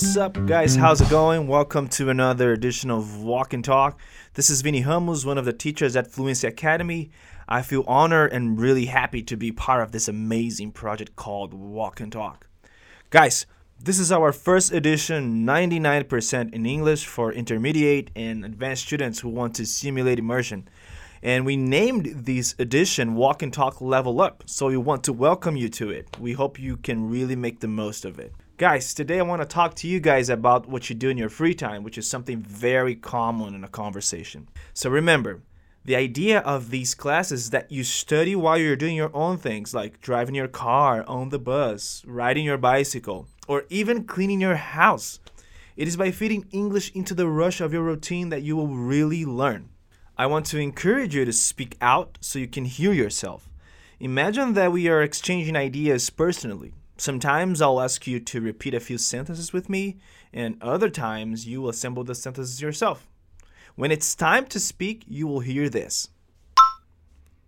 What's up, guys? How's it going? Welcome to another edition of Walk and Talk. This is Vinny Ramos, one of the teachers at Fluency Academy. I feel honored and really happy to be part of this amazing project called Walk and Talk. Guys, this is our first edition, 99% in English for intermediate and advanced students who want to simulate immersion. And we named this edition Walk and Talk Level Up, so we want to welcome you to it. We hope you can really make the most of it. Guys, today I want to talk to you guys about what you do in your free time, which is something very common in a conversation. So remember, the idea of these classes is that you study while you're doing your own things, like driving your car, on the bus, riding your bicycle, or even cleaning your house. It is by feeding English into the rush of your routine that you will really learn. I want to encourage you to speak out so you can hear yourself. Imagine that we are exchanging ideas personally. Sometimes I'll ask you to repeat a few sentences with me, and other times you will assemble the sentences yourself. When it's time to speak, you will hear this.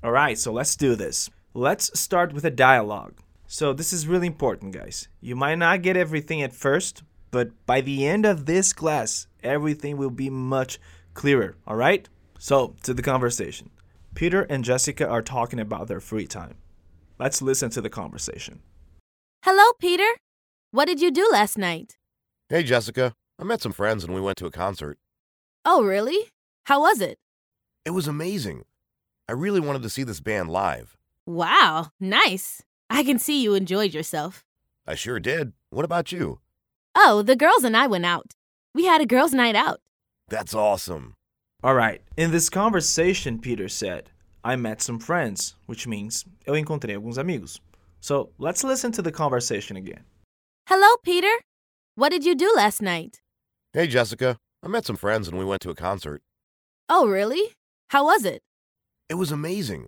Alright, so let's do this. Let's start with a dialogue. So, this is really important, guys. You might not get everything at first, but by the end of this class, everything will be much clearer, alright? So, to the conversation. Peter and Jessica are talking about their free time. Let's listen to the conversation. Hello, Peter. What did you do last night? Hey, Jessica. I met some friends and we went to a concert. Oh, really? How was it? It was amazing. I really wanted to see this band live. Wow, nice. I can see you enjoyed yourself. I sure did. What about you? Oh, the girls and I went out. We had a girls' night out. That's awesome. Alright, in this conversation, Peter said, I met some friends, which means eu encontrei alguns amigos. So let's listen to the conversation again. Hello, Peter. What did you do last night? Hey, Jessica. I met some friends and we went to a concert. Oh, really? How was it? It was amazing.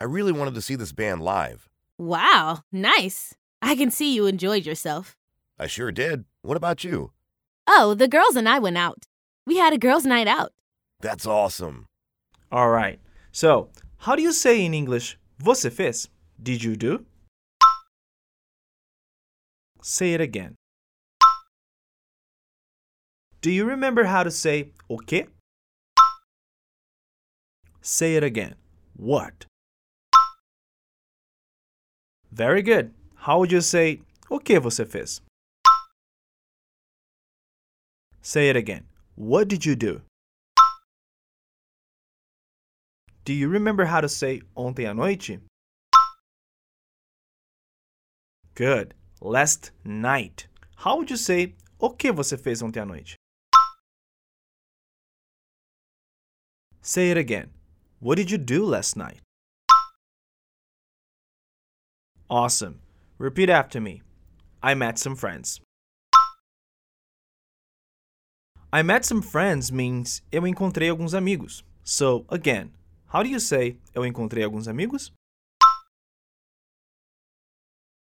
I really wanted to see this band live. Wow, nice. I can see you enjoyed yourself. I sure did. What about you? Oh, the girls and I went out. We had a girls' night out. That's awesome. Alright, so how do you say in English, você fez? Did you do? Say it again. Do you remember how to say o quê? Say it again. What? Very good. How would you say o que você fez? Say it again. What did you do? Do you remember how to say ontem à noite? Good. Last night. How would you say o que você fez ontem à noite? Say it again. What did you do last night? Awesome. Repeat after me. I met some friends. I met some friends means eu encontrei alguns amigos. So, again, how do you say eu encontrei alguns amigos?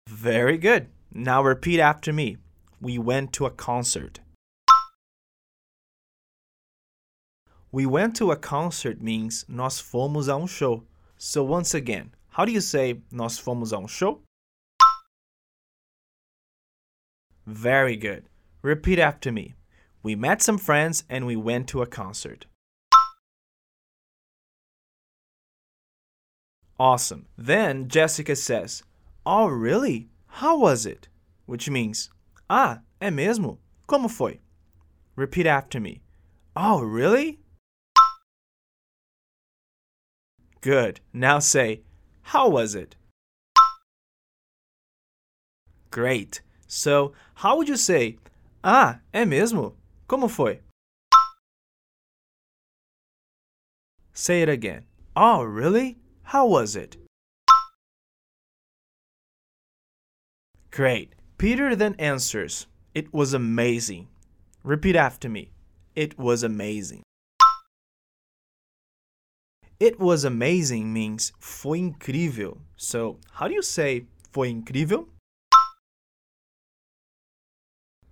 Very good. Now repeat after me. We went to a concert. We went to a concert means nós fomos a um show. So once again, how do you say nós fomos a um show? Very good. Repeat after me. We met some friends and we went to a concert. Awesome. Then Jessica says, Oh, really? How was it? Which means, Ah, é mesmo? Como foi? Repeat after me. Oh, really? Good. Now say, How was it? Great. So, how would you say, Ah, é mesmo? Como foi? Say it again. Oh, really? How was it? Great. Peter then answers, It was amazing. Repeat after me. It was amazing. It was amazing means foi incrível. So, how do you say foi incrível?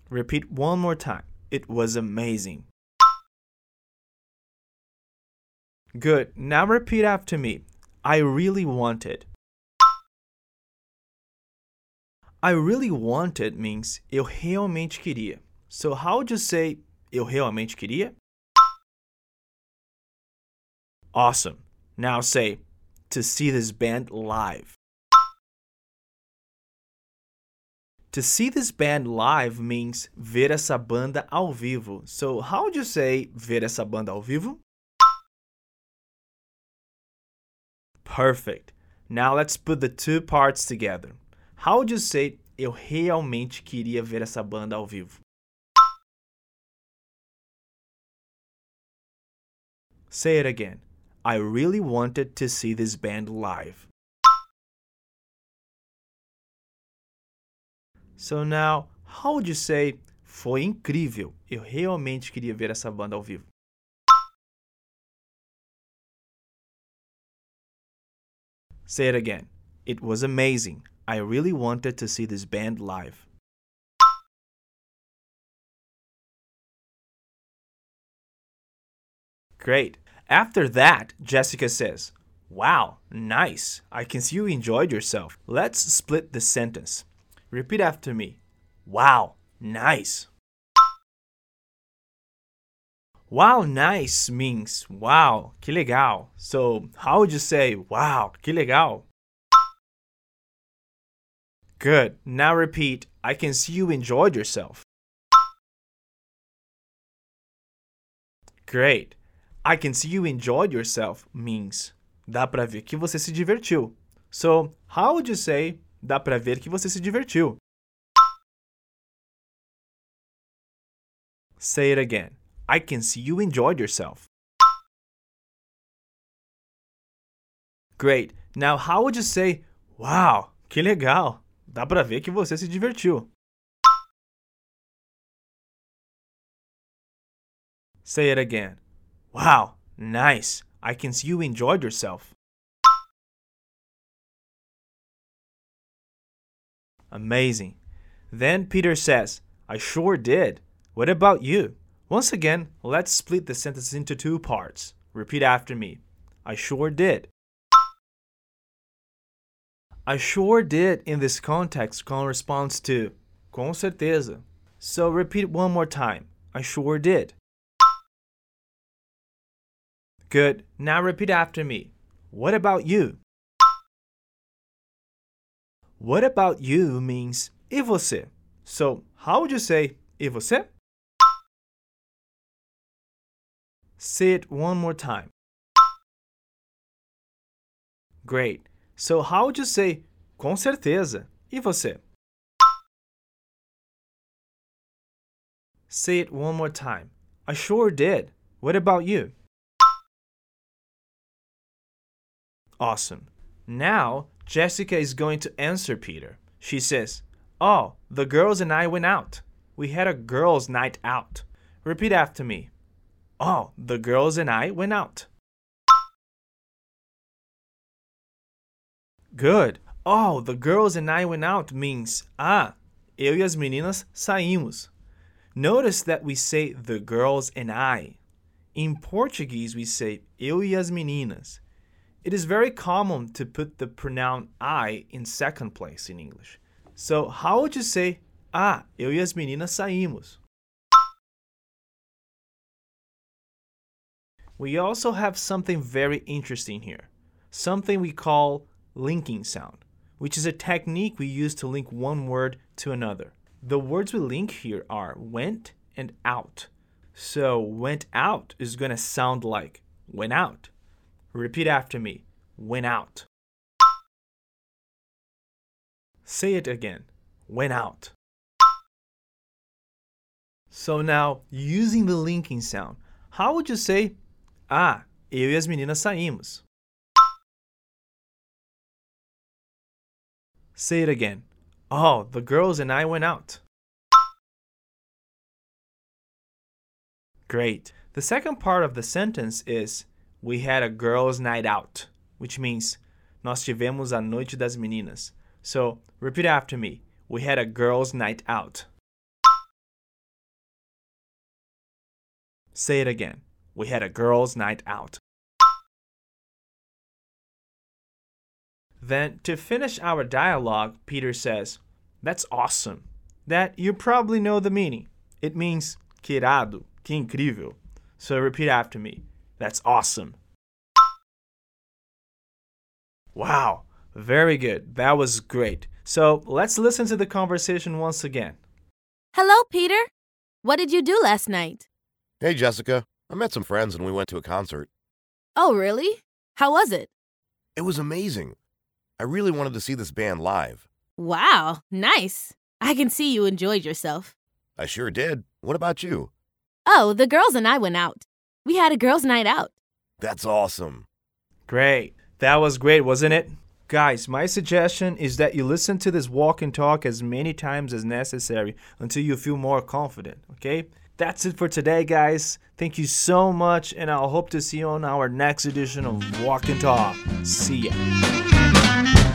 Repeat one more time. It was amazing. Good. Now repeat after me. I really wanted. I really wanted means eu realmente queria. So how would you say eu realmente queria? Awesome. Now say to see this band live. To see this band live means ver essa banda ao vivo. So how would you say ver essa banda ao vivo? Perfect. Now let's put the two parts together. How would you say eu realmente queria ver essa banda ao vivo? Say it again. I really wanted to see this band live. So now, how would you say foi incrível? Eu realmente queria ver essa banda ao vivo. Say it again. It was amazing. I really wanted to see this band live. Great. After that, Jessica says, Wow, nice. I can see you enjoyed yourself. Let's split the sentence. Repeat after me. Wow, nice. Wow, nice means wow, que legal. So, how would you say wow, que legal? Good. Now repeat, I can see you enjoyed yourself. Great. I can see you enjoyed yourself means dá pra ver que você se divertiu. So, how would you say dá pra ver que você se divertiu? Say it again. I can see you enjoyed yourself. Great. Now, how would you say, wow, que legal. Dá para ver que você se divertiu. Say it again. Wow, nice. I can see you enjoyed yourself. Amazing. Then Peter says, I sure did. What about you? Once again, let's split the sentence into two parts. Repeat after me. I sure did. I sure did in this context corresponds to com certeza. So repeat one more time. I sure did. Good. Now repeat after me. What about you? What about you means e você. So, how would you say e você? Say it one more time. Great. So, how would you say com certeza? E você? Say it one more time. I sure did. What about you? Awesome. Now, Jessica is going to answer Peter. She says, Oh, the girls and I went out. We had a girls' night out. Repeat after me. Oh, the girls and I went out. Good. Oh, the girls and I went out means ah, eu e as meninas saímos. Notice that we say the girls and I. In Portuguese, we say eu e as meninas. It is very common to put the pronoun I in second place in English. So, how would you say ah, eu e as meninas saímos? We also have something very interesting here. Something we call linking sound, which is a technique we use to link one word to another. The words we link here are went and out. So, went out is going to sound like went out. Repeat after me went out. Say it again went out. So, now using the linking sound, how would you say Ah, eu e as meninas saímos. Say it again. Oh, the girls and I went out. Great. The second part of the sentence is We had a girls' night out, which means Nós tivemos a noite das meninas. So, repeat after me. We had a girls' night out. Say it again. We had a girls' night out. Then, to finish our dialogue, Peter says, That's awesome. That you probably know the meaning. It means que irado, que incrível. So repeat after me. That's awesome. Wow, very good. That was great. So let's listen to the conversation once again. Hello, Peter. What did you do last night? Hey, Jessica. I met some friends and we went to a concert. Oh, really? How was it? It was amazing. I really wanted to see this band live. Wow, nice. I can see you enjoyed yourself. I sure did. What about you? Oh, the girls and I went out. We had a girls' night out. That's awesome. Great. That was great, wasn't it? Guys, my suggestion is that you listen to this walk and talk as many times as necessary until you feel more confident, okay? That's it for today, guys. Thank you so much, and I'll hope to see you on our next edition of Walk and Talk. See ya. Thank you.